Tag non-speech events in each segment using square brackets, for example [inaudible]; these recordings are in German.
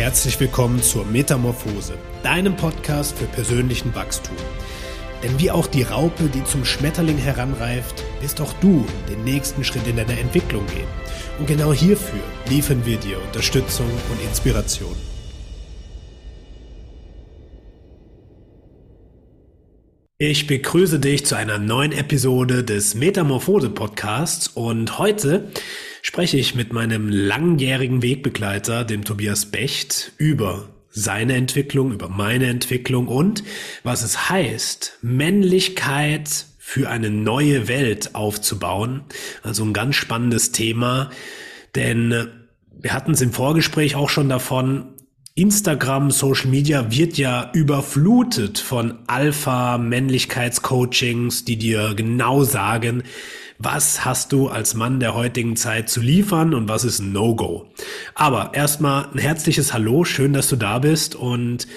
herzlich willkommen zur Metamorphose, deinem Podcast für persönlichen Wachstum. Denn wie auch die Raupe, die zum Schmetterling heranreift, wirst auch du den nächsten Schritt in deiner Entwicklung gehen. Und genau hierfür liefern wir dir Unterstützung und Inspiration. Ich begrüße dich zu einer neuen Episode des Metamorphose Podcasts und heute spreche ich mit meinem langjährigen Wegbegleiter, dem Tobias Becht, über seine Entwicklung, über meine Entwicklung und was es heißt, Männlichkeit für eine neue Welt aufzubauen. Also ein ganz spannendes Thema, denn wir hatten es im Vorgespräch auch schon davon, Instagram, Social Media wird ja überflutet von Alpha-Männlichkeitscoachings, die dir genau sagen, was hast du als Mann der heutigen Zeit zu liefern und was ist ein No-Go. Aber erstmal ein herzliches Hallo, schön, dass du da bist und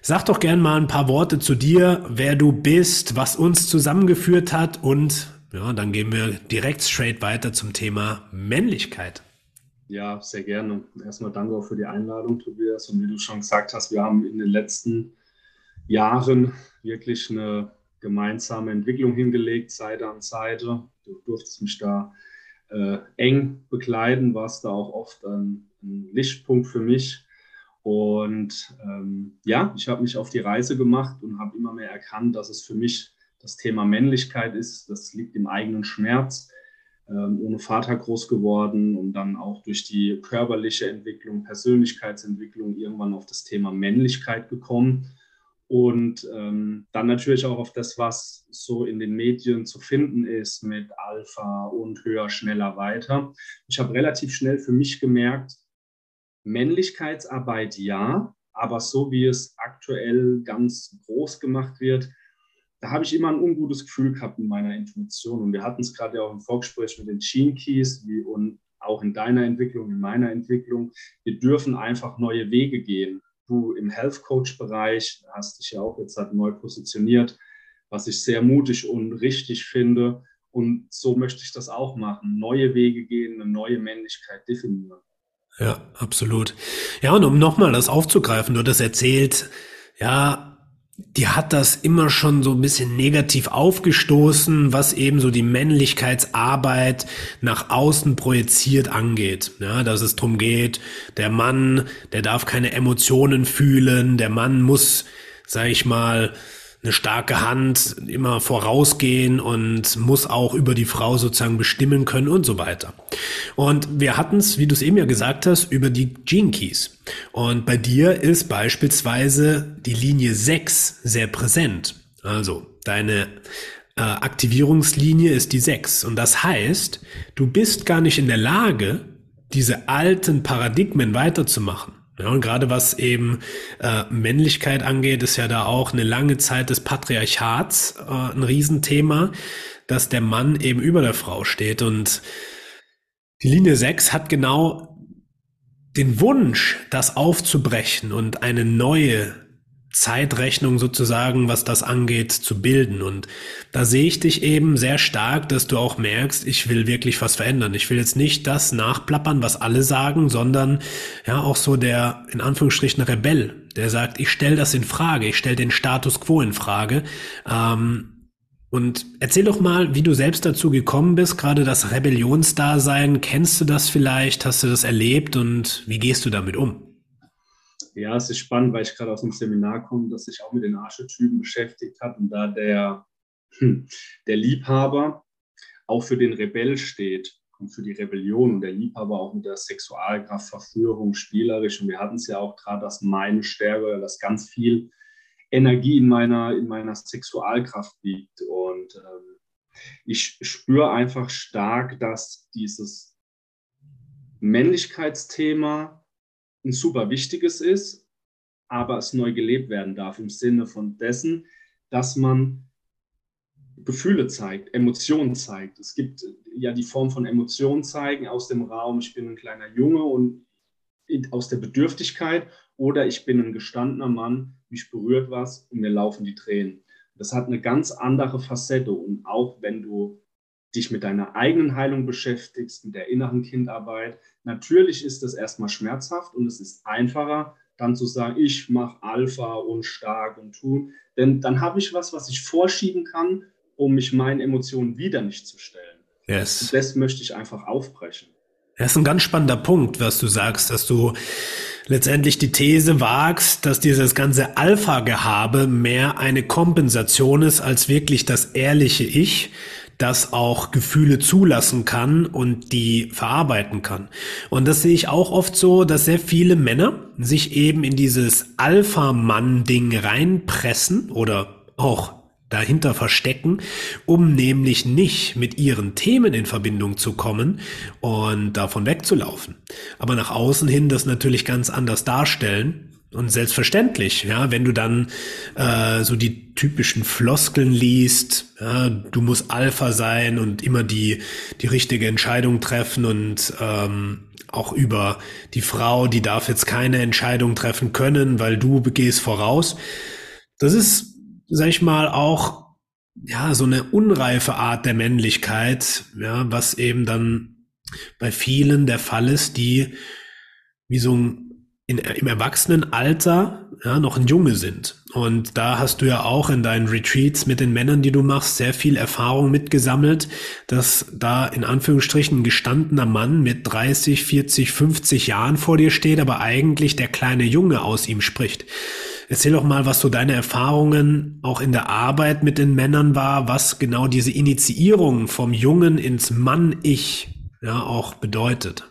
sag doch gern mal ein paar Worte zu dir, wer du bist, was uns zusammengeführt hat und ja, dann gehen wir direkt straight weiter zum Thema Männlichkeit. Ja, sehr gerne. Erstmal danke auch für die Einladung, Tobias. Und wie du schon gesagt hast, wir haben in den letzten Jahren wirklich eine gemeinsame Entwicklung hingelegt, Seite an Seite. Du durftest mich da äh, eng begleiten, warst da auch oft ein, ein Lichtpunkt für mich. Und ähm, ja, ich habe mich auf die Reise gemacht und habe immer mehr erkannt, dass es für mich das Thema Männlichkeit ist. Das liegt im eigenen Schmerz ähm, ohne Vater groß geworden und dann auch durch die körperliche Entwicklung, Persönlichkeitsentwicklung irgendwann auf das Thema Männlichkeit gekommen. Und ähm, dann natürlich auch auf das, was so in den Medien zu finden ist mit Alpha und höher, schneller, weiter. Ich habe relativ schnell für mich gemerkt, Männlichkeitsarbeit ja, aber so wie es aktuell ganz groß gemacht wird, da habe ich immer ein ungutes Gefühl gehabt in meiner Intuition. Und wir hatten es gerade ja auch im Vorgespräch mit den Gene Keys wie, und auch in deiner Entwicklung, in meiner Entwicklung. Wir dürfen einfach neue Wege gehen. Du im Health Coach Bereich hast dich ja auch jetzt halt neu positioniert, was ich sehr mutig und richtig finde. Und so möchte ich das auch machen. Neue Wege gehen, eine neue Männlichkeit definieren. Ja, absolut. Ja, und um nochmal das aufzugreifen, du hast erzählt, ja, die hat das immer schon so ein bisschen negativ aufgestoßen, was eben so die Männlichkeitsarbeit nach außen projiziert angeht. Ja, dass es drum geht, der Mann, der darf keine Emotionen fühlen, der Mann muss, sag ich mal, eine starke Hand immer vorausgehen und muss auch über die Frau sozusagen bestimmen können und so weiter. Und wir hatten es, wie du es eben ja gesagt hast, über die Gene Keys. Und bei dir ist beispielsweise die Linie 6 sehr präsent. Also deine äh, Aktivierungslinie ist die 6. Und das heißt, du bist gar nicht in der Lage, diese alten Paradigmen weiterzumachen. Ja, und gerade was eben äh, Männlichkeit angeht, ist ja da auch eine lange Zeit des Patriarchats äh, ein Riesenthema, dass der Mann eben über der Frau steht. Und die Linie 6 hat genau den Wunsch, das aufzubrechen und eine neue Zeitrechnung sozusagen, was das angeht, zu bilden. Und da sehe ich dich eben sehr stark, dass du auch merkst, ich will wirklich was verändern. Ich will jetzt nicht das nachplappern, was alle sagen, sondern ja auch so der, in Anführungsstrichen, Rebell, der sagt, ich stelle das in Frage, ich stelle den Status quo in Frage. Ähm, und erzähl doch mal, wie du selbst dazu gekommen bist, gerade das Rebellionsdasein. Kennst du das vielleicht? Hast du das erlebt und wie gehst du damit um? Ja, es ist spannend, weil ich gerade aus einem Seminar komme, das sich auch mit den Archetypen beschäftigt hat und da der, hm, der Liebhaber auch für den Rebell steht und für die Rebellion und der Liebhaber auch mit der Sexualkraft, Verführung, spielerisch. Und wir hatten es ja auch gerade, dass meine Stärke, dass ganz viel Energie in meiner, in meiner Sexualkraft liegt. Und ähm, ich spüre einfach stark, dass dieses Männlichkeitsthema ein super wichtiges ist, aber es neu gelebt werden darf im Sinne von dessen, dass man Gefühle zeigt, Emotionen zeigt. Es gibt ja die Form von Emotionen zeigen aus dem Raum, ich bin ein kleiner Junge und aus der Bedürftigkeit oder ich bin ein gestandener Mann, mich berührt was und mir laufen die Tränen. Das hat eine ganz andere Facette und auch wenn du dich mit deiner eigenen Heilung beschäftigst, mit der inneren Kindarbeit. Natürlich ist das erstmal schmerzhaft und es ist einfacher, dann zu sagen, ich mache Alpha und stark und tun. Denn dann habe ich was, was ich vorschieben kann, um mich meinen Emotionen wieder nicht zu stellen. Yes. das möchte ich einfach aufbrechen. Das ist ein ganz spannender Punkt, was du sagst, dass du letztendlich die These wagst, dass dieses ganze Alpha-Gehabe mehr eine Kompensation ist als wirklich das ehrliche Ich, das auch Gefühle zulassen kann und die verarbeiten kann. Und das sehe ich auch oft so, dass sehr viele Männer sich eben in dieses Alpha-Mann-Ding reinpressen oder auch dahinter verstecken, um nämlich nicht mit ihren Themen in Verbindung zu kommen und davon wegzulaufen. Aber nach außen hin das natürlich ganz anders darstellen. Und selbstverständlich, ja, wenn du dann äh, so die typischen Floskeln liest, ja, du musst Alpha sein und immer die die richtige Entscheidung treffen und ähm, auch über die Frau, die darf jetzt keine Entscheidung treffen können, weil du gehst voraus. Das ist sag ich mal, auch ja so eine unreife Art der Männlichkeit, ja, was eben dann bei vielen der Fall ist, die wie so ein in, im Erwachsenenalter ja, noch ein Junge sind. Und da hast du ja auch in deinen Retreats mit den Männern, die du machst, sehr viel Erfahrung mitgesammelt, dass da in Anführungsstrichen ein gestandener Mann mit 30, 40, 50 Jahren vor dir steht, aber eigentlich der kleine Junge aus ihm spricht. Erzähl doch mal, was so deine Erfahrungen auch in der Arbeit mit den Männern war, was genau diese Initiierung vom Jungen ins Mann-Ich ja auch bedeutet.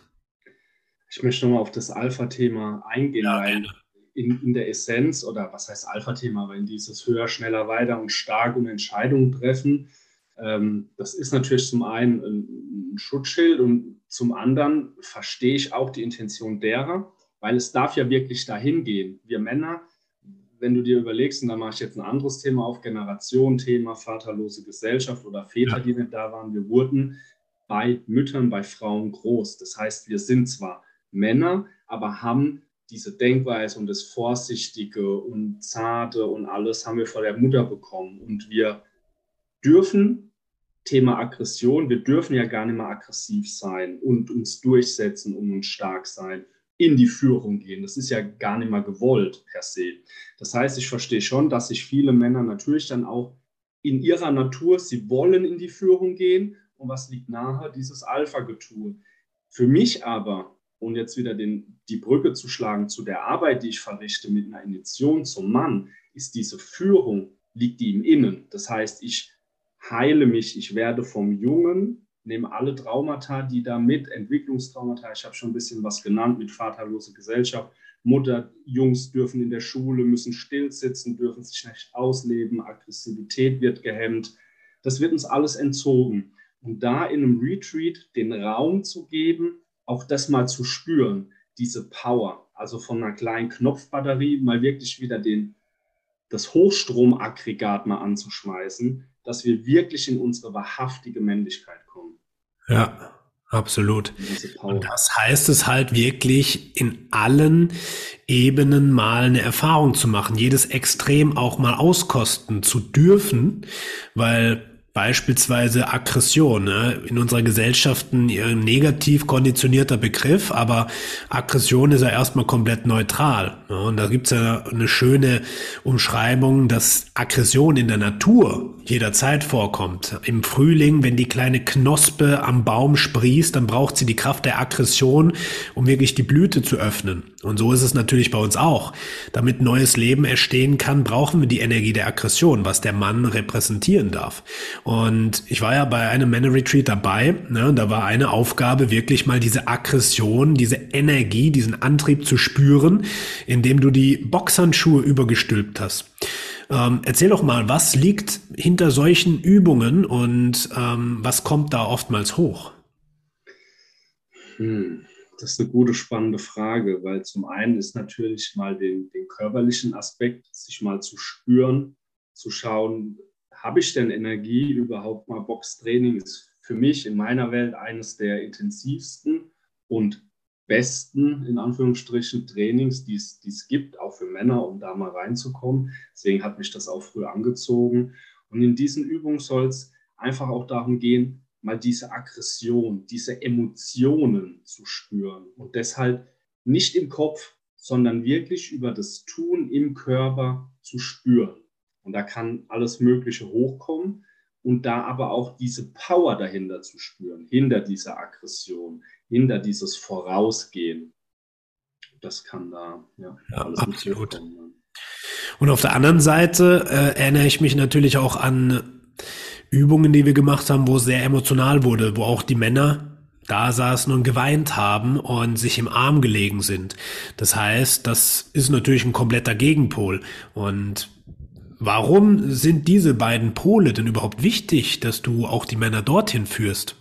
Ich möchte nochmal auf das Alpha-Thema eingehen, ja, weil in, in, der Essenz, oder was heißt Alpha-Thema, weil dieses höher, schneller, weiter und stark und Entscheidungen treffen, ähm, das ist natürlich zum einen ein, ein Schutzschild und zum anderen verstehe ich auch die Intention derer, weil es darf ja wirklich dahin gehen. Wir Männer wenn du dir überlegst, und da mache ich jetzt ein anderes Thema auf, Generation-Thema, vaterlose Gesellschaft oder Väter, ja. die nicht da waren, wir wurden bei Müttern, bei Frauen groß. Das heißt, wir sind zwar Männer, aber haben diese Denkweise und das Vorsichtige und Zarte und alles haben wir von der Mutter bekommen. Und wir dürfen, Thema Aggression, wir dürfen ja gar nicht mehr aggressiv sein und uns durchsetzen und uns stark sein in die Führung gehen. Das ist ja gar nicht mal gewollt per se. Das heißt, ich verstehe schon, dass sich viele Männer natürlich dann auch in ihrer Natur, sie wollen in die Führung gehen. Und was liegt nahe? Dieses Alpha-Getue. Für mich aber, um jetzt wieder den, die Brücke zu schlagen zu der Arbeit, die ich verrichte mit einer Initiation zum Mann, ist diese Führung, liegt die im Innen. Das heißt, ich heile mich, ich werde vom Jungen nehme alle Traumata, die da mit, Entwicklungstraumata, ich habe schon ein bisschen was genannt mit vaterlose Gesellschaft, Mutter, Jungs dürfen in der Schule, müssen still sitzen, dürfen sich nicht ausleben, Aggressivität wird gehemmt. Das wird uns alles entzogen. Und da in einem Retreat den Raum zu geben, auch das mal zu spüren, diese Power, also von einer kleinen Knopfbatterie mal wirklich wieder den, das Hochstromaggregat mal anzuschmeißen, dass wir wirklich in unsere wahrhaftige Männlichkeit kommen. Ja, absolut. Und das heißt es halt wirklich in allen Ebenen mal eine Erfahrung zu machen, jedes Extrem auch mal auskosten zu dürfen, weil Beispielsweise Aggression. Ne? In unserer Gesellschaft ein negativ konditionierter Begriff, aber Aggression ist ja erstmal komplett neutral. Und da gibt's ja eine schöne Umschreibung, dass Aggression in der Natur jederzeit vorkommt. Im Frühling, wenn die kleine Knospe am Baum sprießt, dann braucht sie die Kraft der Aggression, um wirklich die Blüte zu öffnen. Und so ist es natürlich bei uns auch. Damit neues Leben entstehen kann, brauchen wir die Energie der Aggression, was der Mann repräsentieren darf. Und ich war ja bei einem Männer Retreat dabei. Ne, da war eine Aufgabe, wirklich mal diese Aggression, diese Energie, diesen Antrieb zu spüren, indem du die Boxhandschuhe übergestülpt hast. Ähm, erzähl doch mal, was liegt hinter solchen Übungen und ähm, was kommt da oftmals hoch? Hm. Das ist eine gute, spannende Frage, weil zum einen ist natürlich mal den, den körperlichen Aspekt, sich mal zu spüren, zu schauen, habe ich denn Energie überhaupt mal Boxtraining ist für mich in meiner Welt eines der intensivsten und besten, in Anführungsstrichen, Trainings, die es gibt, auch für Männer, um da mal reinzukommen. Deswegen hat mich das auch früh angezogen. Und in diesen Übungen soll es einfach auch darum gehen, mal diese Aggression, diese Emotionen zu spüren und deshalb nicht im Kopf, sondern wirklich über das Tun im Körper zu spüren. Und da kann alles Mögliche hochkommen und da aber auch diese Power dahinter zu spüren, hinter dieser Aggression, hinter dieses Vorausgehen. Das kann da ja, ja alles absolut. Und auf der anderen Seite äh, erinnere ich mich natürlich auch an Übungen, die wir gemacht haben, wo es sehr emotional wurde, wo auch die Männer da saßen und geweint haben und sich im Arm gelegen sind. Das heißt, das ist natürlich ein kompletter Gegenpol. Und warum sind diese beiden Pole denn überhaupt wichtig, dass du auch die Männer dorthin führst?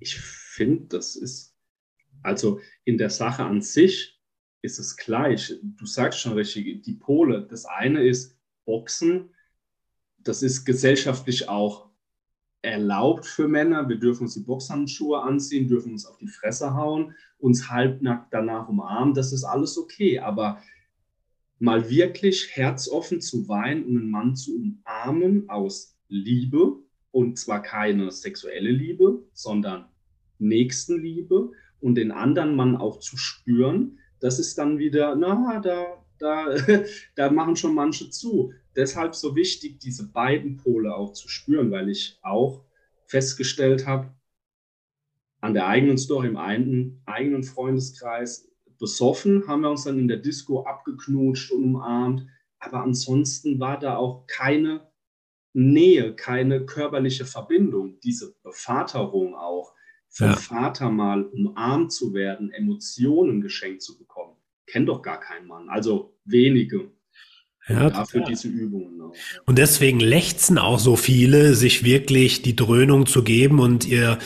Ich finde, das ist, also in der Sache an sich ist es gleich. Du sagst schon richtig, die Pole. Das eine ist Boxen. Das ist gesellschaftlich auch erlaubt für Männer. Wir dürfen uns die Boxhandschuhe anziehen, dürfen uns auf die Fresse hauen, uns halbnackt danach umarmen. Das ist alles okay. Aber mal wirklich herzoffen zu weinen und einen Mann zu umarmen aus Liebe und zwar keine sexuelle Liebe, sondern Nächstenliebe und den anderen Mann auch zu spüren, das ist dann wieder, na, da, da, [laughs] da machen schon manche zu deshalb so wichtig, diese beiden Pole auch zu spüren, weil ich auch festgestellt habe, an der eigenen Story, im eigenen Freundeskreis, besoffen, haben wir uns dann in der Disco abgeknutscht und umarmt. Aber ansonsten war da auch keine Nähe, keine körperliche Verbindung, diese Bevaterung auch, vom ja. Vater mal umarmt zu werden, Emotionen geschenkt zu bekommen. Kennt doch gar kein Mann, also wenige. Ja, dafür total. diese Übungen auch. Und deswegen lechzen auch so viele, sich wirklich die Dröhnung zu geben und ihr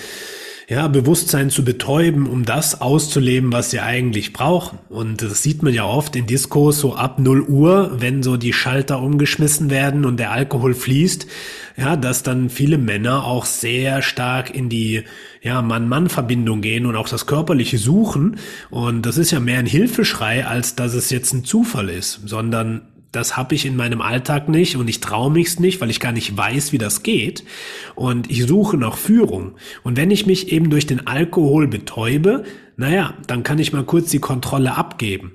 ja, Bewusstsein zu betäuben, um das auszuleben, was sie eigentlich brauchen. Und das sieht man ja oft in Diskos so ab 0 Uhr, wenn so die Schalter umgeschmissen werden und der Alkohol fließt, ja, dass dann viele Männer auch sehr stark in die ja, Mann-Mann-Verbindung gehen und auch das Körperliche suchen. Und das ist ja mehr ein Hilfeschrei, als dass es jetzt ein Zufall ist, sondern das habe ich in meinem Alltag nicht und ich traue mich's nicht, weil ich gar nicht weiß, wie das geht. Und ich suche nach Führung. Und wenn ich mich eben durch den Alkohol betäube, naja, dann kann ich mal kurz die Kontrolle abgeben.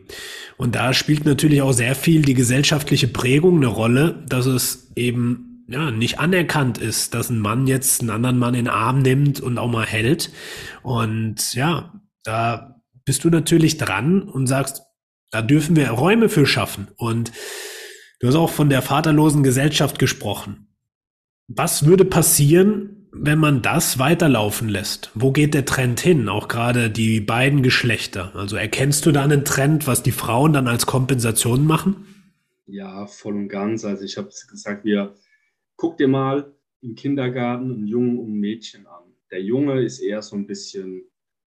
Und da spielt natürlich auch sehr viel die gesellschaftliche Prägung eine Rolle, dass es eben ja, nicht anerkannt ist, dass ein Mann jetzt einen anderen Mann in den Arm nimmt und auch mal hält. Und ja, da bist du natürlich dran und sagst, da dürfen wir Räume für schaffen. Und du hast auch von der vaterlosen Gesellschaft gesprochen. Was würde passieren, wenn man das weiterlaufen lässt? Wo geht der Trend hin? Auch gerade die beiden Geschlechter. Also erkennst du da einen Trend, was die Frauen dann als Kompensation machen? Ja, voll und ganz. Also ich habe gesagt, wir guck dir mal im Kindergarten einen Jungen und ein Mädchen an. Der Junge ist eher so ein bisschen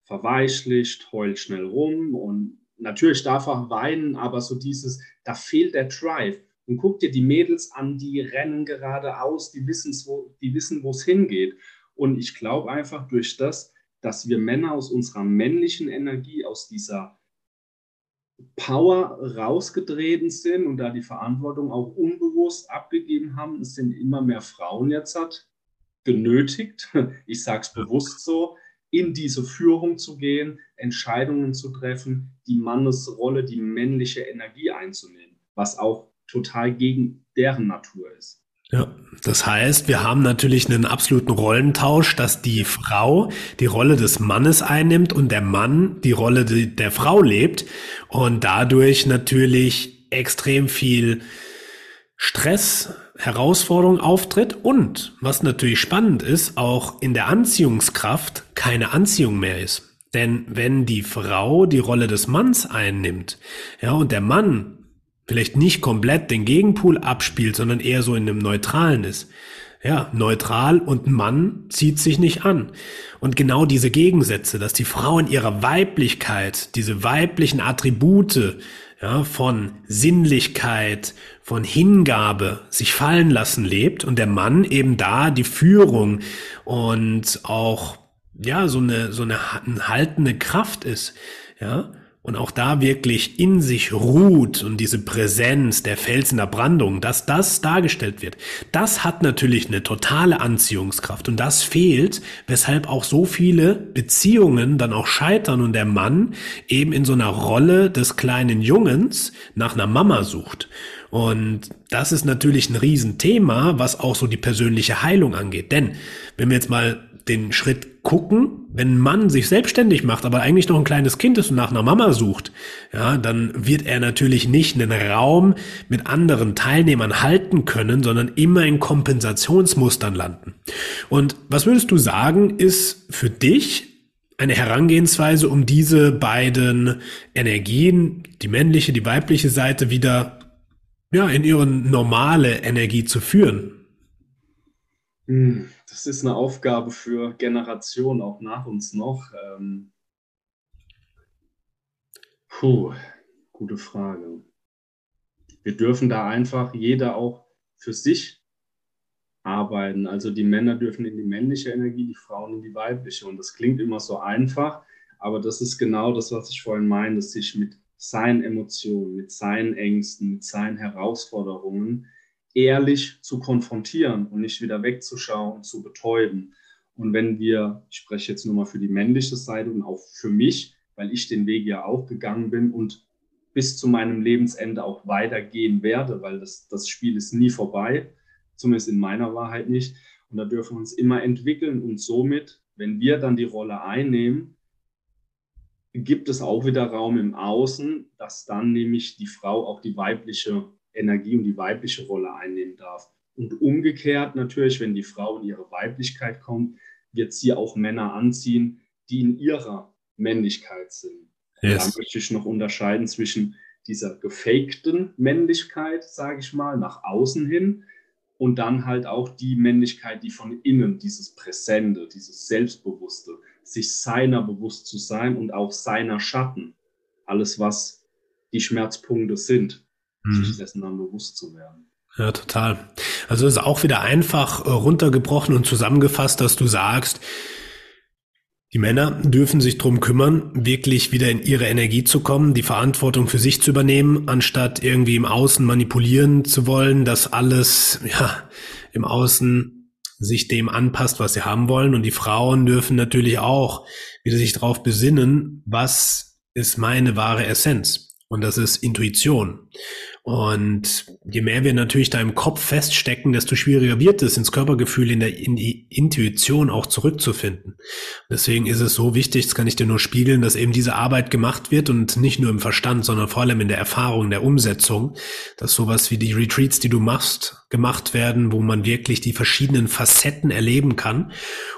verweichlicht, heult schnell rum und natürlich darf er weinen, aber so dieses, da fehlt der Drive. Und guck dir die Mädels an, die rennen geradeaus, die, wo, die wissen, wo es hingeht. Und ich glaube einfach durch das, dass wir Männer aus unserer männlichen Energie, aus dieser Power rausgetreten sind und da die Verantwortung auch unbewusst abgegeben haben, es sind immer mehr Frauen jetzt hat genötigt, [laughs] ich sage es bewusst so, in diese Führung zu gehen, Entscheidungen zu treffen, die Mannesrolle, die männliche Energie einzunehmen, was auch total gegen deren Natur ist. Ja, das heißt, wir haben natürlich einen absoluten Rollentausch, dass die Frau die Rolle des Mannes einnimmt und der Mann die Rolle der Frau lebt und dadurch natürlich extrem viel Stress, Herausforderung auftritt und, was natürlich spannend ist, auch in der Anziehungskraft keine Anziehung mehr ist. Denn wenn die Frau die Rolle des Manns einnimmt, ja, und der Mann vielleicht nicht komplett den Gegenpool abspielt, sondern eher so in einem Neutralen ist, ja, neutral und Mann zieht sich nicht an. Und genau diese Gegensätze, dass die Frau in ihrer Weiblichkeit, diese weiblichen Attribute, ja, von Sinnlichkeit, von Hingabe sich fallen lassen lebt und der Mann eben da die Führung und auch ja so eine so eine haltende Kraft ist, ja. und auch da wirklich in sich ruht und diese Präsenz der Felsen der Brandung, dass das dargestellt wird, das hat natürlich eine totale Anziehungskraft und das fehlt, weshalb auch so viele Beziehungen dann auch scheitern und der Mann eben in so einer Rolle des kleinen Jungens nach einer Mama sucht. Und das ist natürlich ein Riesenthema, was auch so die persönliche Heilung angeht. Denn wenn wir jetzt mal den Schritt gucken, wenn ein Mann sich selbstständig macht, aber eigentlich noch ein kleines Kind ist und nach einer Mama sucht, ja, dann wird er natürlich nicht einen Raum mit anderen Teilnehmern halten können, sondern immer in Kompensationsmustern landen. Und was würdest du sagen, ist für dich eine Herangehensweise, um diese beiden Energien, die männliche, die weibliche Seite wieder ja, in ihre normale Energie zu führen? Hm, das ist eine Aufgabe für Generationen auch nach uns noch. Ähm, puh, gute Frage. Wir dürfen da einfach jeder auch für sich arbeiten. Also die Männer dürfen in die männliche Energie, die Frauen in die weibliche. Und das klingt immer so einfach, aber das ist genau das, was ich vorhin meine, sich mit seinen Emotionen, mit seinen Ängsten, mit seinen Herausforderungen ehrlich zu konfrontieren und nicht wieder wegzuschauen und zu betäuben. Und wenn wir, ich spreche jetzt nur mal für die männliche Seite und auch für mich, weil ich den Weg ja auch gegangen bin und bis zu meinem Lebensende auch weitergehen werde, weil das, das Spiel ist nie vorbei, zumindest in meiner Wahrheit nicht. Und da dürfen wir uns immer entwickeln und somit, wenn wir dann die Rolle einnehmen, gibt es auch wieder Raum im Außen, dass dann nämlich die Frau auch die weibliche Energie und die weibliche Rolle einnehmen darf. Und umgekehrt natürlich, wenn die Frau in ihre Weiblichkeit kommt, wird sie auch Männer anziehen, die in ihrer Männlichkeit sind. Yes. Da möchte ich noch unterscheiden zwischen dieser gefakten Männlichkeit, sage ich mal, nach außen hin und dann halt auch die Männlichkeit, die von innen, dieses Präsente, dieses Selbstbewusste, sich seiner bewusst zu sein und auch seiner Schatten, alles was die Schmerzpunkte sind, mhm. sich dessen dann bewusst zu werden. Ja, total. Also ist auch wieder einfach äh, runtergebrochen und zusammengefasst, dass du sagst, die Männer dürfen sich drum kümmern, wirklich wieder in ihre Energie zu kommen, die Verantwortung für sich zu übernehmen, anstatt irgendwie im Außen manipulieren zu wollen, dass alles ja im Außen sich dem anpasst, was sie haben wollen. Und die Frauen dürfen natürlich auch wieder sich darauf besinnen, was ist meine wahre Essenz. Und das ist Intuition. Und je mehr wir natürlich da im Kopf feststecken, desto schwieriger wird es, ins Körpergefühl, in, der, in die Intuition auch zurückzufinden. Deswegen ist es so wichtig, das kann ich dir nur spiegeln, dass eben diese Arbeit gemacht wird und nicht nur im Verstand, sondern vor allem in der Erfahrung, der Umsetzung, dass sowas wie die Retreats, die du machst, gemacht werden, wo man wirklich die verschiedenen Facetten erleben kann,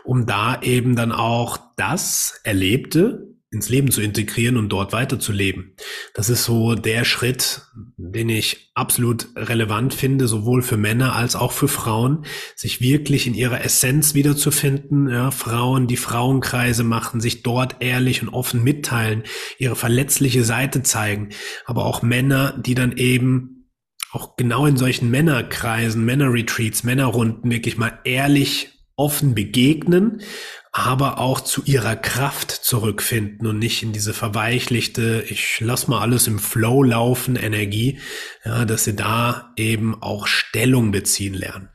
um da eben dann auch das Erlebte ins Leben zu integrieren und dort weiterzuleben. Das ist so der Schritt, den ich absolut relevant finde, sowohl für Männer als auch für Frauen, sich wirklich in ihrer Essenz wiederzufinden. Ja, Frauen, die Frauenkreise machen, sich dort ehrlich und offen mitteilen, ihre verletzliche Seite zeigen. Aber auch Männer, die dann eben auch genau in solchen Männerkreisen, Männerretreats, Männerrunden wirklich mal ehrlich offen begegnen, aber auch zu ihrer Kraft zurückfinden und nicht in diese verweichlichte, ich lass mal alles im Flow laufen, Energie, ja, dass sie da eben auch Stellung beziehen lernen.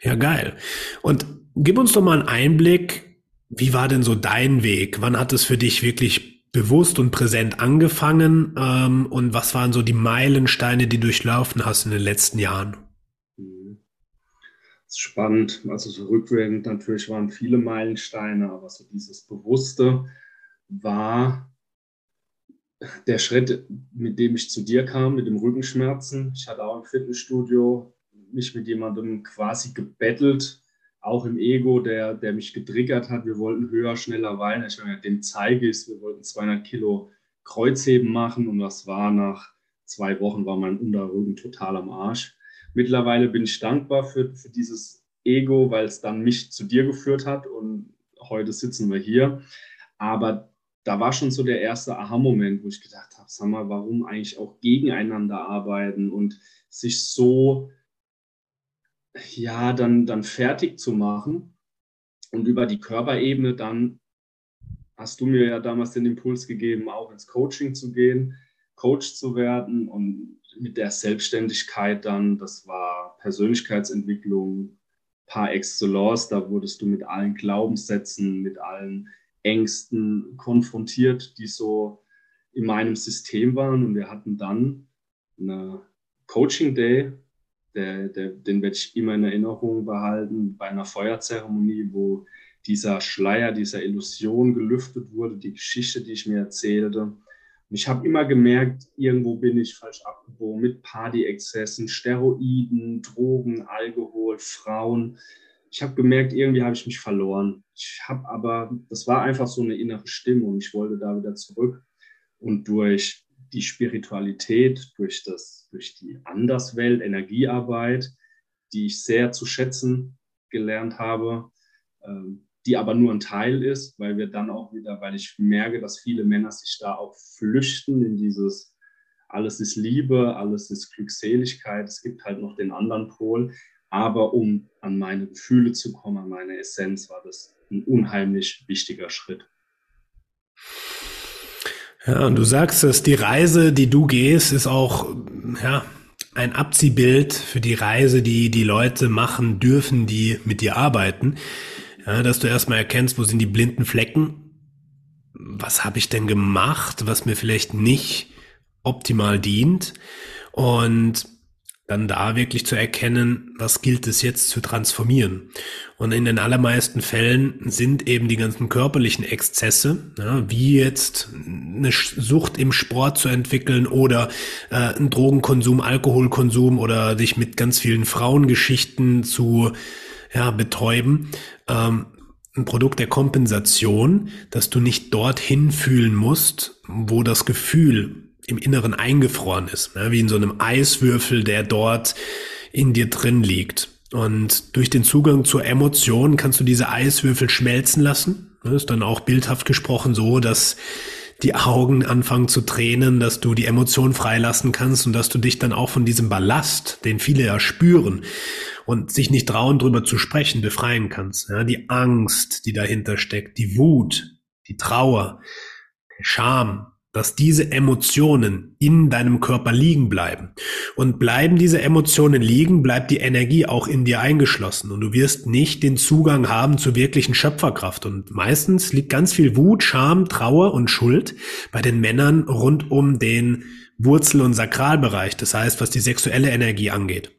Ja, geil. Und gib uns doch mal einen Einblick, wie war denn so dein Weg? Wann hat es für dich wirklich bewusst und präsent angefangen? Ähm, und was waren so die Meilensteine, die du durchlaufen hast in den letzten Jahren? Spannend. Also so rückwirkend natürlich waren viele Meilensteine, aber so dieses Bewusste war der Schritt, mit dem ich zu dir kam, mit dem Rückenschmerzen. Ich hatte auch im Fitnessstudio mich mit jemandem quasi gebettelt, auch im Ego, der, der mich getriggert hat. Wir wollten höher, schneller, weiter. Ich meine, dem zeige ich es. Wir wollten 200 Kilo Kreuzheben machen und was war nach zwei Wochen, war mein Unterrücken total am Arsch. Mittlerweile bin ich dankbar für, für dieses Ego, weil es dann mich zu dir geführt hat und heute sitzen wir hier. Aber da war schon so der erste Aha-Moment, wo ich gedacht habe, sag mal, warum eigentlich auch gegeneinander arbeiten und sich so, ja, dann, dann fertig zu machen und über die Körperebene dann hast du mir ja damals den Impuls gegeben, auch ins Coaching zu gehen, Coach zu werden und mit der Selbstständigkeit dann, das war Persönlichkeitsentwicklung par excellence, da wurdest du mit allen Glaubenssätzen, mit allen Ängsten konfrontiert, die so in meinem System waren und wir hatten dann eine Coaching Day, der, der, den werde ich immer in Erinnerung behalten, bei einer Feuerzeremonie, wo dieser Schleier, dieser Illusion gelüftet wurde, die Geschichte, die ich mir erzählte. Ich habe immer gemerkt, irgendwo bin ich falsch abgebogen mit Partyexzessen, Steroiden, Drogen, Alkohol, Frauen. Ich habe gemerkt, irgendwie habe ich mich verloren. Ich habe aber, das war einfach so eine innere Stimme und ich wollte da wieder zurück. Und durch die Spiritualität, durch, das, durch die Anderswelt, Energiearbeit, die ich sehr zu schätzen gelernt habe, ähm, die aber nur ein Teil ist, weil wir dann auch wieder, weil ich merke, dass viele Männer sich da auch flüchten in dieses, alles ist Liebe, alles ist Glückseligkeit, es gibt halt noch den anderen Pol. Aber um an meine Gefühle zu kommen, an meine Essenz, war das ein unheimlich wichtiger Schritt. Ja, und du sagst dass die Reise, die du gehst, ist auch, ja, ein Abziehbild für die Reise, die die Leute machen dürfen, die mit dir arbeiten. Ja, dass du erstmal erkennst, wo sind die blinden Flecken? Was habe ich denn gemacht, was mir vielleicht nicht optimal dient? Und dann da wirklich zu erkennen, was gilt es jetzt zu transformieren. Und in den allermeisten Fällen sind eben die ganzen körperlichen Exzesse, ja, wie jetzt eine Sucht im Sport zu entwickeln oder äh, einen Drogenkonsum, Alkoholkonsum oder dich mit ganz vielen Frauengeschichten zu ja, betäuben, ähm, ein Produkt der Kompensation, dass du nicht dorthin fühlen musst, wo das Gefühl im Inneren eingefroren ist, ne? wie in so einem Eiswürfel, der dort in dir drin liegt. Und durch den Zugang zur Emotion kannst du diese Eiswürfel schmelzen lassen. Das ist dann auch bildhaft gesprochen so, dass die Augen anfangen zu tränen, dass du die Emotion freilassen kannst und dass du dich dann auch von diesem Ballast, den viele ja spüren und sich nicht trauen, drüber zu sprechen, befreien kannst. Ja, die Angst, die dahinter steckt, die Wut, die Trauer, Scham, dass diese Emotionen in deinem Körper liegen bleiben. Und bleiben diese Emotionen liegen, bleibt die Energie auch in dir eingeschlossen und du wirst nicht den Zugang haben zur wirklichen Schöpferkraft. Und meistens liegt ganz viel Wut, Scham, Trauer und Schuld bei den Männern rund um den Wurzel- und Sakralbereich, das heißt, was die sexuelle Energie angeht.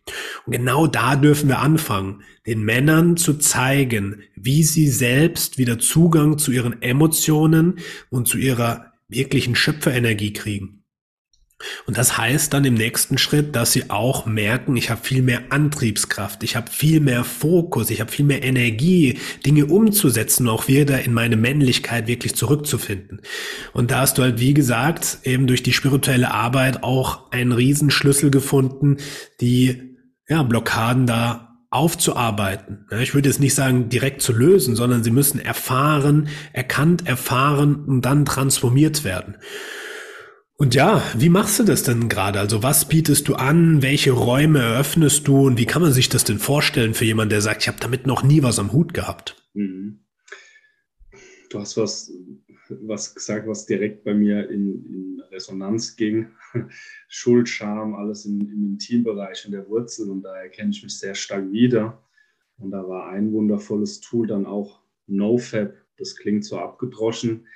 Und genau da dürfen wir anfangen, den Männern zu zeigen, wie sie selbst wieder Zugang zu ihren Emotionen und zu ihrer wirklichen Schöpferenergie kriegen. Und das heißt dann im nächsten Schritt, dass sie auch merken, ich habe viel mehr Antriebskraft, ich habe viel mehr Fokus, ich habe viel mehr Energie, Dinge umzusetzen, auch wieder in meine Männlichkeit wirklich zurückzufinden. Und da hast du halt, wie gesagt, eben durch die spirituelle Arbeit auch einen Riesenschlüssel gefunden, die ja, Blockaden da aufzuarbeiten. ich würde jetzt nicht sagen direkt zu lösen, sondern sie müssen erfahren, erkannt, erfahren und dann transformiert werden. Und ja, wie machst du das denn gerade? Also was bietest du an? Welche Räume eröffnest du? Und wie kann man sich das denn vorstellen für jemanden, der sagt, ich habe damit noch nie was am Hut gehabt? Mhm. Du hast was, was gesagt, was direkt bei mir in, in Resonanz ging. [laughs] Schuld, Scham, alles im, im Intimbereich und der Wurzel. Und da erkenne ich mich sehr stark wieder. Und da war ein wundervolles Tool dann auch NoFab. Das klingt so abgedroschen.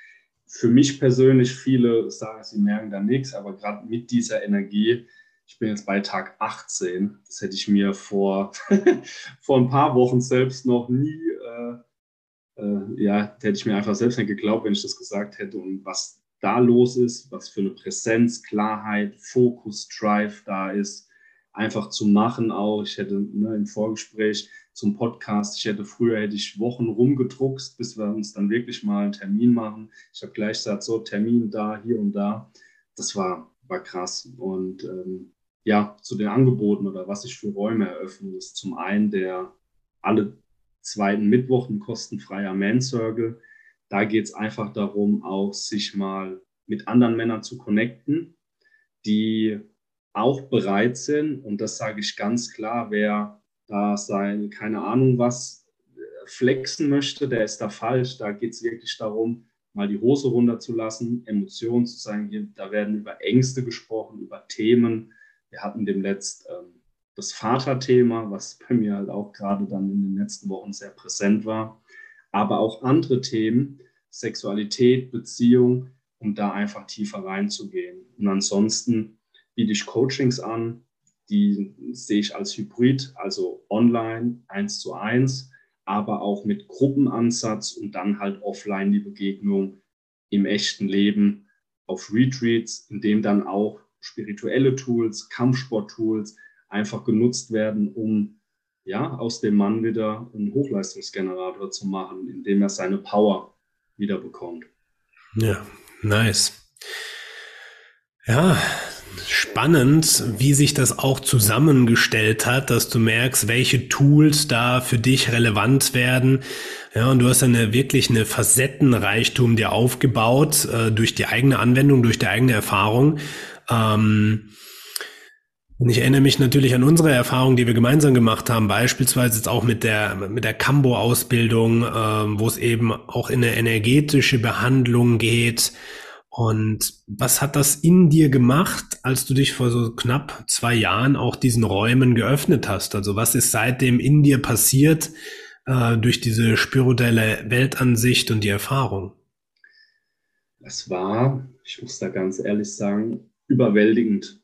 Für mich persönlich, viele sagen, sie merken da nichts, aber gerade mit dieser Energie, ich bin jetzt bei Tag 18, das hätte ich mir vor, [laughs] vor ein paar Wochen selbst noch nie, äh, äh, ja, hätte ich mir einfach selbst nicht geglaubt, wenn ich das gesagt hätte. Und was da los ist, was für eine Präsenz, Klarheit, Fokus, Drive da ist, einfach zu machen auch. Ich hätte ne, im Vorgespräch zum Podcast, ich hätte früher hätte ich Wochen rumgedruckst, bis wir uns dann wirklich mal einen Termin machen. Ich habe gleich gesagt, so Termin da, hier und da. Das war, war krass. Und ähm, ja, zu den Angeboten oder was ich für Räume eröffne, ist zum einen der alle zweiten Mittwoch ein kostenfreier Man Circle da geht es einfach darum, auch sich mal mit anderen Männern zu connecten, die auch bereit sind. Und das sage ich ganz klar, wer da sein, keine Ahnung was, flexen möchte, der ist da falsch. Da geht es wirklich darum, mal die Hose runterzulassen, Emotionen zu hier, da werden über Ängste gesprochen, über Themen. Wir hatten demnächst ähm, das Vaterthema, was bei mir halt auch gerade dann in den letzten Wochen sehr präsent war, aber auch andere Themen, Sexualität, Beziehung, um da einfach tiefer reinzugehen. Und ansonsten biete ich Coachings an, die sehe ich als Hybrid, also online, eins zu eins, aber auch mit Gruppenansatz und dann halt offline die Begegnung im echten Leben auf Retreats, in dem dann auch spirituelle Tools, Kampfsporttools einfach genutzt werden, um ja, aus dem Mann wieder einen Hochleistungsgenerator zu machen, indem er seine Power wieder bekommt. Ja, nice. Ja, spannend, wie sich das auch zusammengestellt hat, dass du merkst, welche Tools da für dich relevant werden. Ja, und du hast eine wirklich eine Facettenreichtum dir aufgebaut äh, durch die eigene Anwendung, durch die eigene Erfahrung. Ähm, und ich erinnere mich natürlich an unsere Erfahrungen, die wir gemeinsam gemacht haben, beispielsweise jetzt auch mit der, mit der Cambo-Ausbildung, äh, wo es eben auch in eine energetische Behandlung geht. Und was hat das in dir gemacht, als du dich vor so knapp zwei Jahren auch diesen Räumen geöffnet hast? Also was ist seitdem in dir passiert äh, durch diese spirituelle Weltansicht und die Erfahrung? Es war, ich muss da ganz ehrlich sagen, überwältigend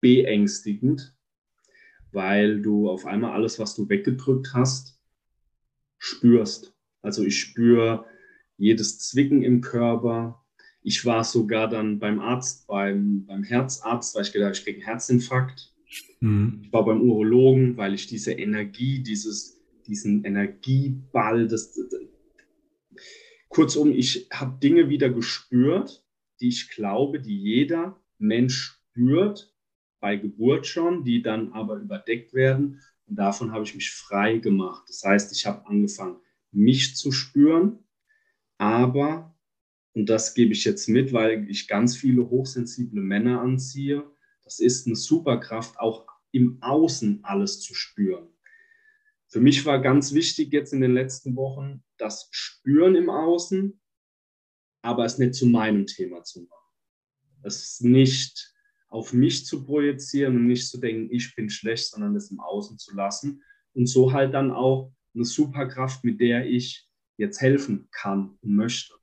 beängstigend, weil du auf einmal alles, was du weggedrückt hast, spürst. Also ich spüre jedes Zwicken im Körper. Ich war sogar dann beim Arzt, beim, beim Herzarzt, weil ich gedacht ich kriege einen Herzinfarkt. Mhm. Ich war beim Urologen, weil ich diese Energie, dieses, diesen Energieball, das, das kurzum, ich habe Dinge wieder gespürt, die ich glaube, die jeder Mensch spürt, bei Geburt schon, die dann aber überdeckt werden. Und davon habe ich mich frei gemacht. Das heißt, ich habe angefangen, mich zu spüren, aber, und das gebe ich jetzt mit, weil ich ganz viele hochsensible Männer anziehe, das ist eine Superkraft, auch im Außen alles zu spüren. Für mich war ganz wichtig jetzt in den letzten Wochen das Spüren im Außen, aber es nicht zu meinem Thema zu machen. Es ist nicht auf mich zu projizieren und nicht zu denken, ich bin schlecht, sondern das im Außen zu lassen. Und so halt dann auch eine Superkraft, mit der ich jetzt helfen kann und möchte.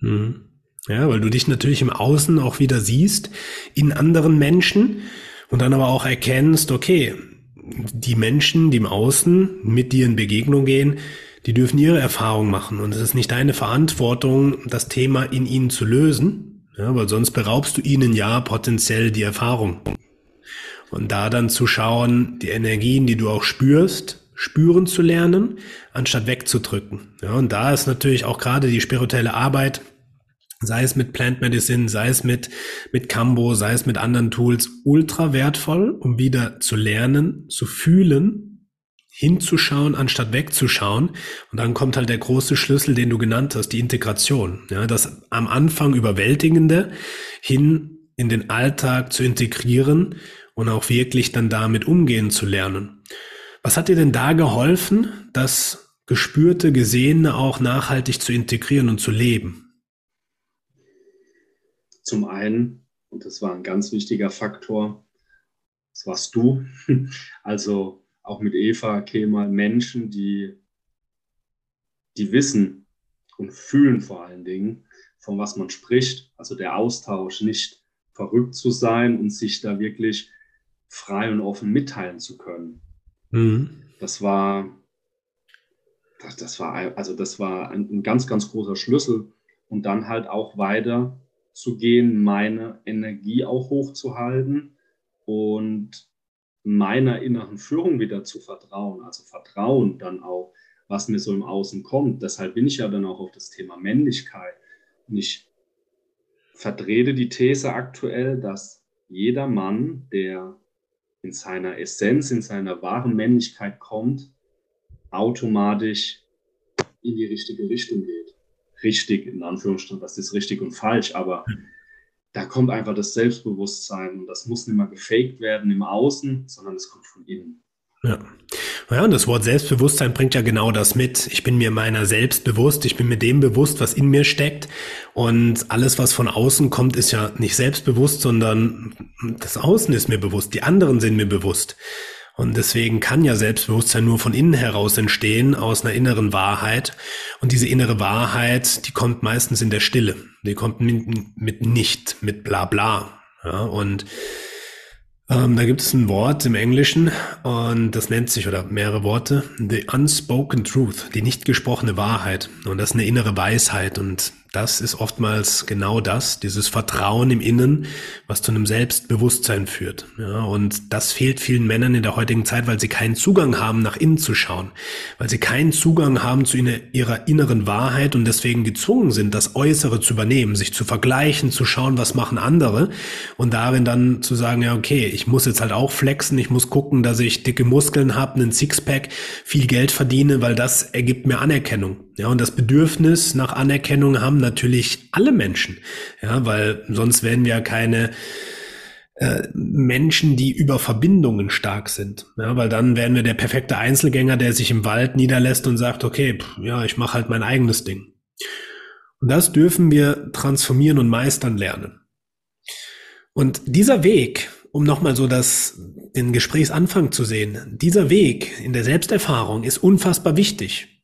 Mhm. Ja, weil du dich natürlich im Außen auch wieder siehst, in anderen Menschen und dann aber auch erkennst, okay, die Menschen, die im Außen mit dir in Begegnung gehen, die dürfen ihre Erfahrung machen und es ist nicht deine Verantwortung, das Thema in ihnen zu lösen, ja, weil sonst beraubst du ihnen ja potenziell die Erfahrung. Und da dann zu schauen, die Energien, die du auch spürst, spüren zu lernen, anstatt wegzudrücken. Ja, und da ist natürlich auch gerade die spirituelle Arbeit, sei es mit Plant Medicine, sei es mit, mit Cambo, sei es mit anderen Tools, ultra wertvoll, um wieder zu lernen, zu fühlen, hinzuschauen, anstatt wegzuschauen. Und dann kommt halt der große Schlüssel, den du genannt hast, die Integration. Ja, das am Anfang überwältigende hin in den Alltag zu integrieren und auch wirklich dann damit umgehen zu lernen. Was hat dir denn da geholfen, das gespürte, gesehene auch nachhaltig zu integrieren und zu leben? Zum einen, und das war ein ganz wichtiger Faktor, das warst du. [laughs] Also auch mit Eva Kemal Menschen, die, die wissen und fühlen vor allen Dingen, von was man spricht. Also der Austausch, nicht verrückt zu sein und sich da wirklich frei und offen mitteilen zu können. Mhm. Das war, das, das, war, also das war ein, ein ganz, ganz großer Schlüssel. Und dann halt auch weiter zu gehen, meine Energie auch hochzuhalten und meiner inneren Führung wieder zu vertrauen, also Vertrauen dann auch, was mir so im Außen kommt. Deshalb bin ich ja dann auch auf das Thema Männlichkeit. Und ich vertrete die These aktuell, dass jeder Mann, der in seiner Essenz, in seiner wahren Männlichkeit kommt, automatisch in die richtige Richtung geht. Richtig, in Anführungsstrichen, was ist richtig und falsch, aber da kommt einfach das Selbstbewusstsein und das muss nicht mehr gefaked werden im Außen, sondern es kommt von innen. Ja. Ja, und das Wort Selbstbewusstsein bringt ja genau das mit. Ich bin mir meiner selbst bewusst, ich bin mir dem bewusst, was in mir steckt. Und alles, was von außen kommt, ist ja nicht selbstbewusst, sondern das Außen ist mir bewusst, die anderen sind mir bewusst. Und deswegen kann ja Selbstbewusstsein nur von innen heraus entstehen, aus einer inneren Wahrheit. Und diese innere Wahrheit, die kommt meistens in der Stille. Die kommt mit, mit nicht, mit bla bla. Ja, und ähm, da gibt es ein Wort im Englischen und das nennt sich, oder mehrere Worte, the unspoken truth, die nicht gesprochene Wahrheit. Und das ist eine innere Weisheit und das ist oftmals genau das, dieses Vertrauen im Innen, was zu einem Selbstbewusstsein führt. Ja, und das fehlt vielen Männern in der heutigen Zeit, weil sie keinen Zugang haben, nach innen zu schauen, weil sie keinen Zugang haben zu ihrer inneren Wahrheit und deswegen gezwungen sind, das Äußere zu übernehmen, sich zu vergleichen, zu schauen, was machen andere und darin dann zu sagen, ja, okay, ich muss jetzt halt auch flexen, ich muss gucken, dass ich dicke Muskeln habe, einen Sixpack, viel Geld verdiene, weil das ergibt mir Anerkennung. Ja, und das Bedürfnis nach Anerkennung haben natürlich alle Menschen. Ja, weil sonst wären wir keine äh, Menschen, die über Verbindungen stark sind. Ja, weil dann wären wir der perfekte Einzelgänger, der sich im Wald niederlässt und sagt, okay, pff, ja, ich mache halt mein eigenes Ding. Und das dürfen wir transformieren und meistern lernen. Und dieser Weg, um nochmal so das, den Gesprächsanfang zu sehen, dieser Weg in der Selbsterfahrung ist unfassbar wichtig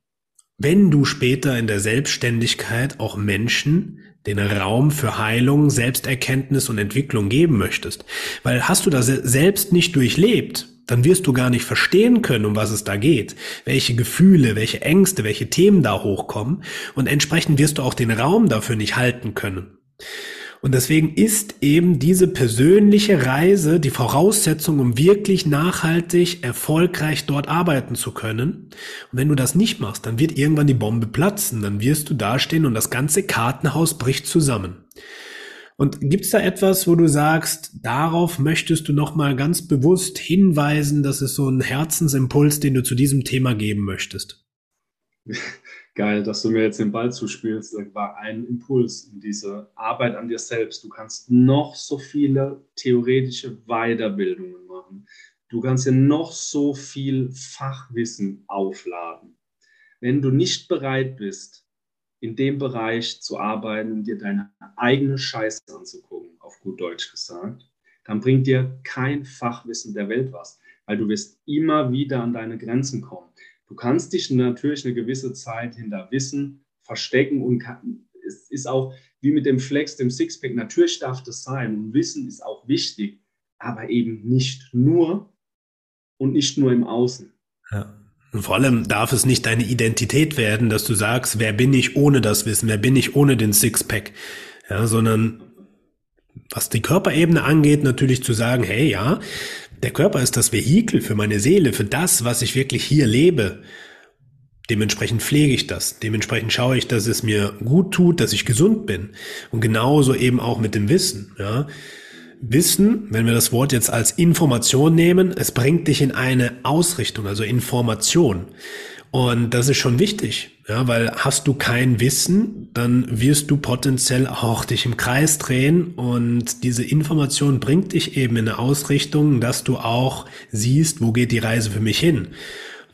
wenn du später in der Selbstständigkeit auch Menschen den Raum für Heilung, Selbsterkenntnis und Entwicklung geben möchtest. Weil hast du das selbst nicht durchlebt, dann wirst du gar nicht verstehen können, um was es da geht, welche Gefühle, welche Ängste, welche Themen da hochkommen und entsprechend wirst du auch den Raum dafür nicht halten können. Und deswegen ist eben diese persönliche Reise die Voraussetzung, um wirklich nachhaltig, erfolgreich dort arbeiten zu können. Und wenn du das nicht machst, dann wird irgendwann die Bombe platzen, dann wirst du dastehen und das ganze Kartenhaus bricht zusammen. Und gibt's da etwas, wo du sagst, darauf möchtest du nochmal ganz bewusst hinweisen, das ist so ein Herzensimpuls, den du zu diesem Thema geben möchtest? [laughs] geil, dass du mir jetzt den Ball zuspielst. Das war ein Impuls in diese Arbeit an dir selbst. Du kannst noch so viele theoretische Weiterbildungen machen. Du kannst dir noch so viel Fachwissen aufladen. Wenn du nicht bereit bist, in dem Bereich zu arbeiten und dir deine eigene Scheiße anzugucken, auf gut Deutsch gesagt, dann bringt dir kein Fachwissen der Welt was, weil du wirst immer wieder an deine Grenzen kommen. Du kannst dich natürlich eine gewisse Zeit hinter Wissen verstecken und kann, es ist auch wie mit dem Flex, dem Sixpack, natürlich darf das sein und Wissen ist auch wichtig, aber eben nicht nur und nicht nur im Außen. Ja. Und vor allem darf es nicht deine Identität werden, dass du sagst, wer bin ich ohne das Wissen, wer bin ich ohne den Sixpack, ja, sondern was die Körperebene angeht, natürlich zu sagen, hey, ja, der Körper ist das Vehikel für meine Seele, für das, was ich wirklich hier lebe. Dementsprechend pflege ich das. Dementsprechend schaue ich, dass es mir gut tut, dass ich gesund bin. Und genauso eben auch mit dem Wissen. Ja. Wissen, wenn wir das Wort jetzt als Information nehmen, es bringt dich in eine Ausrichtung, also Information. Und das ist schon wichtig, ja, weil hast du kein Wissen, dann wirst du potenziell auch dich im Kreis drehen und diese Information bringt dich eben in eine Ausrichtung, dass du auch siehst, wo geht die Reise für mich hin.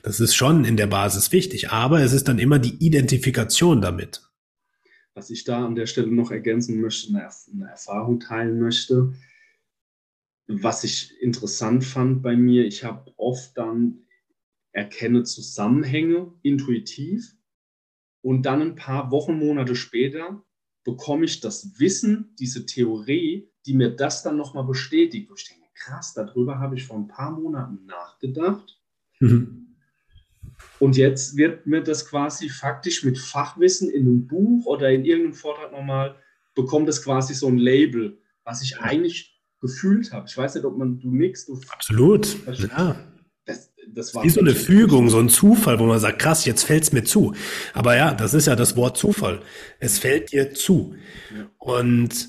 Das ist schon in der Basis wichtig, aber es ist dann immer die Identifikation damit. Was ich da an der Stelle noch ergänzen möchte, eine, Erfahrung teilen möchte, was ich interessant fand bei mir, ich habe oft dann erkenne Zusammenhänge intuitiv und dann ein paar Wochen, Monate später bekomme ich das Wissen, diese Theorie, die mir das dann nochmal bestätigt. ich denke, krass, darüber habe ich vor ein paar Monaten nachgedacht. Mhm. [laughs] Und jetzt wird mir das quasi faktisch mit Fachwissen in einem Buch oder in irgendeinem Vortrag nochmal, bekommt das quasi so ein Label, was ich eigentlich gefühlt habe. Ich weiß nicht, ob man, du nix, du. Absolut, ja das war. Wie so eine Fügung, so ein Zufall, wo man sagt, krass, jetzt fällt's mir zu. Aber ja, das ist ja das Wort Zufall. Es fällt dir zu. Ja. Und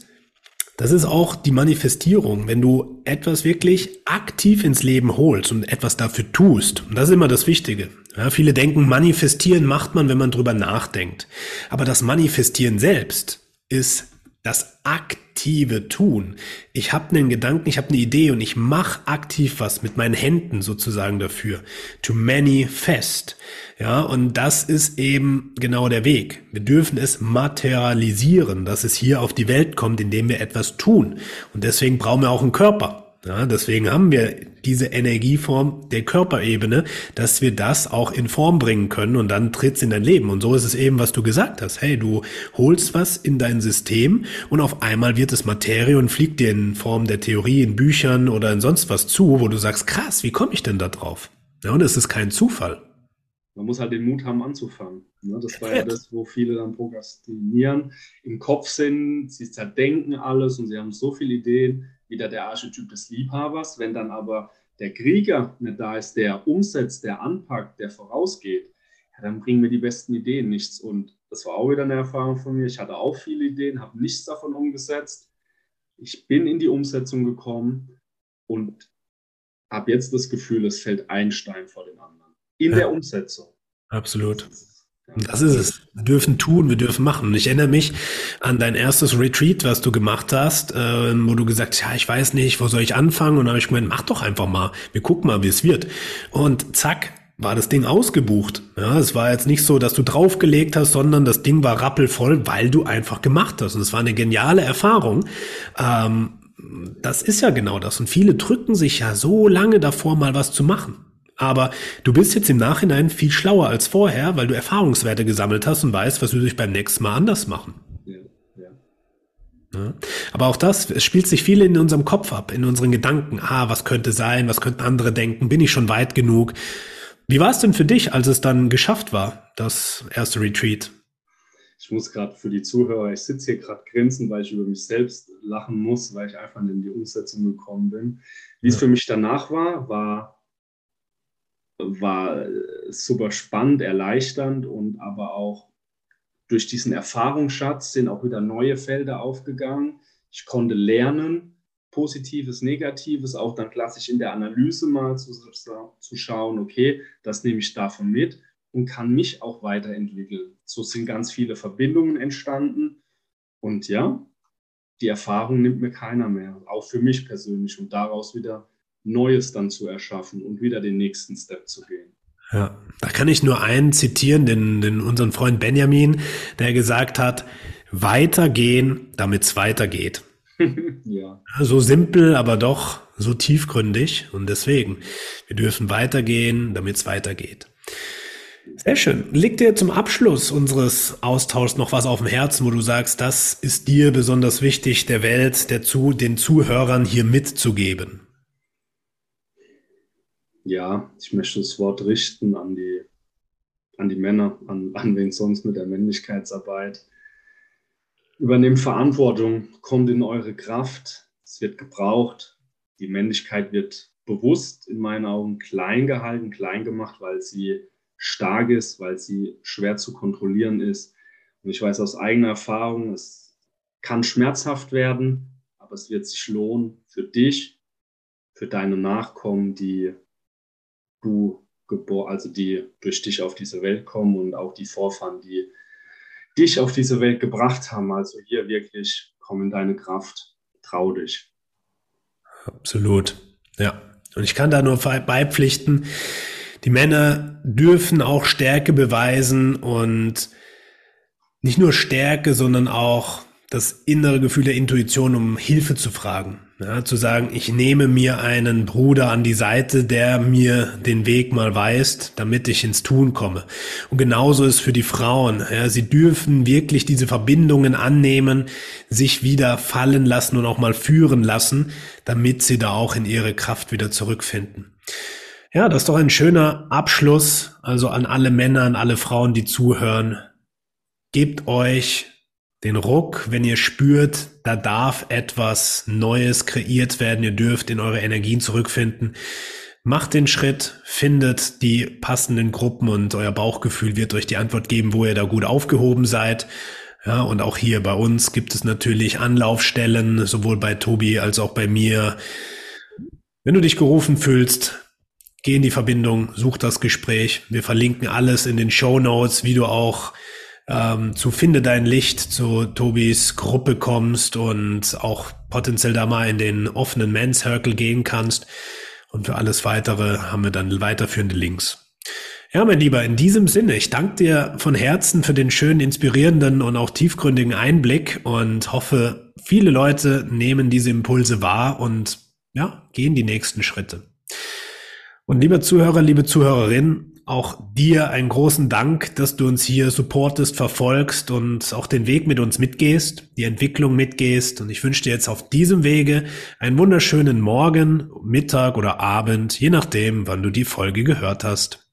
das ist auch die Manifestierung, wenn du etwas wirklich aktiv ins Leben holst und etwas dafür tust. Und das ist immer das Wichtige. Ja, viele denken, manifestieren macht man, wenn man drüber nachdenkt. Aber das Manifestieren selbst ist das aktive Tun. Ich habe einen Gedanken, ich habe eine Idee und ich mache aktiv was mit meinen Händen sozusagen dafür. To manifest. Ja, und das ist eben genau der Weg. Wir dürfen es materialisieren, dass es hier auf die Welt kommt, indem wir etwas tun. Und deswegen brauchen wir auch einen Körper. Ja, deswegen haben wir diese Energieform der Körperebene, dass wir das auch in Form bringen können und dann tritt's in dein Leben. Und so ist es eben, was du gesagt hast. Hey, du holst was in dein System und auf einmal wird es Materie und fliegt dir in Form der Theorie in Büchern oder in sonst was zu, wo du sagst, krass, wie komme ich denn da drauf? Ja, und es ist kein Zufall. Man muss halt den Mut haben, anzufangen. Das war ja [laughs] das, wo viele dann prokrastinieren, im Kopf sind, sie zerdenken alles und sie haben so viele Ideen wieder der Archetyp des Liebhabers. Wenn dann aber der Krieger nicht da ist, der umsetzt, der anpackt, der vorausgeht, ja, dann bringen mir die besten Ideen nichts. Und das war auch wieder eine Erfahrung von mir. Ich hatte auch viele Ideen, habe nichts davon umgesetzt. Ich bin in die Umsetzung gekommen und habe jetzt das Gefühl, es fällt ein Stein vor den anderen. In ja, der Umsetzung. Absolut. Das ist es. Wir dürfen tun, wir dürfen machen. Und ich erinnere mich an dein erstes Retreat, was du gemacht hast, äh, wo du gesagt hast, ja, ich weiß nicht, wo soll ich anfangen? Und dann habe ich gemeint, mach doch einfach mal. Wir gucken mal, wie es wird. Und zack, war das Ding ausgebucht. Ja, es war jetzt nicht so, dass du draufgelegt hast, sondern das Ding war rappelvoll, weil du einfach gemacht hast. Und es war eine geniale Erfahrung. Ähm, das ist ja genau das. Und viele drücken sich ja so lange davor, mal was zu machen. Aber du bist jetzt im Nachhinein viel schlauer als vorher, weil du Erfahrungswerte gesammelt hast und weißt, was wir dich beim nächsten Mal anders machen. Ja, ja. Ja. Aber auch das, es spielt sich viel in unserem Kopf ab, in unseren Gedanken. Ah, was könnte sein? Was könnten andere denken? Bin ich schon weit genug? Wie war es denn für dich, als es dann geschafft war, das erste Retreat? Ich muss gerade für die Zuhörer, ich sitze hier gerade grinsen, weil ich über mich selbst lachen muss, weil ich einfach in die Umsetzung gekommen bin. Wie es für mich danach war, war war super spannend, erleichternd und aber auch durch diesen Erfahrungsschatz sind auch wieder neue Felder aufgegangen. Ich konnte lernen, Positives, Negatives, auch dann klassisch in der Analyse mal zu, zu schauen, okay, das nehme ich davon mit und kann mich auch weiterentwickeln. So sind ganz viele Verbindungen entstanden und ja, die Erfahrung nimmt mir keiner mehr, auch für mich persönlich und daraus wieder Neues dann zu erschaffen und wieder den nächsten Step zu gehen. Ja, da kann ich nur einen zitieren, den, den unseren Freund Benjamin, der gesagt hat, weitergehen, damit es weitergeht. [laughs] ja. So simpel, aber doch so tiefgründig und deswegen, wir dürfen weitergehen, damit es weitergeht. Sehr schön. Liegt dir zum Abschluss unseres Austauschs noch was auf dem Herzen, wo du sagst, das ist dir besonders wichtig, der Welt, der zu, den Zuhörern hier mitzugeben? Ja, ich möchte das Wort richten an die, an die Männer, an, [laughs] an wen sonst mit der Männlichkeitsarbeit. Übernehmt Verantwortung, kommt in eure Kraft, es wird gebraucht, die Männlichkeit wird bewusst in meinen Augen klein gehalten, klein gemacht, weil sie stark ist, weil sie schwer zu kontrollieren ist. Und ich weiß aus eigener Erfahrung, es kann schmerzhaft werden, aber es wird sich lohnen für dich, für deine Nachkommen, die du geboren, also die durch dich auf diese Welt kommen und auch die Vorfahren, die dich auf diese Welt gebracht haben. Also hier wirklich komm in deine Kraft, trau dich. Absolut, ja. Und ich kann da nur beipflichten, die Männer dürfen auch Stärke beweisen und nicht nur Stärke, sondern auch das innere Gefühl der Intuition, um Hilfe zu fragen. Ja, zu sagen, ich nehme mir einen Bruder an die Seite, der mir den Weg mal weist, damit ich ins Tun komme. Und genauso ist für die Frauen. Ja, sie dürfen wirklich diese Verbindungen annehmen, sich wieder fallen lassen und auch mal führen lassen, damit sie da auch in ihre Kraft wieder zurückfinden. Ja, das ist doch ein schöner Abschluss. Also an alle Männer, an alle Frauen, die zuhören. Gebt euch den Ruck, wenn ihr spürt, da darf etwas Neues kreiert werden, ihr dürft in eure Energien zurückfinden. Macht den Schritt, findet die passenden Gruppen und euer Bauchgefühl wird euch die Antwort geben, wo ihr da gut aufgehoben seid. Ja, und auch hier bei uns gibt es natürlich Anlaufstellen, sowohl bei Tobi als auch bei mir. Wenn du dich gerufen fühlst, geh in die Verbindung, such das Gespräch. Wir verlinken alles in den Show Notes, wie du auch ähm, zu Finde dein Licht, zu Tobis Gruppe kommst und auch potenziell da mal in den offenen Man Circle gehen kannst. Und für alles weitere haben wir dann weiterführende Links. Ja, mein Lieber, in diesem Sinne, ich danke dir von Herzen für den schönen, inspirierenden und auch tiefgründigen Einblick und hoffe, viele Leute nehmen diese Impulse wahr und ja, gehen die nächsten Schritte. Und lieber Zuhörer, liebe Zuhörerin, auch dir einen großen Dank, dass du uns hier supportest, verfolgst und auch den Weg mit uns mitgehst, die Entwicklung mitgehst. Und ich wünsche dir jetzt auf diesem Wege einen wunderschönen Morgen, Mittag oder Abend, je nachdem, wann du die Folge gehört hast.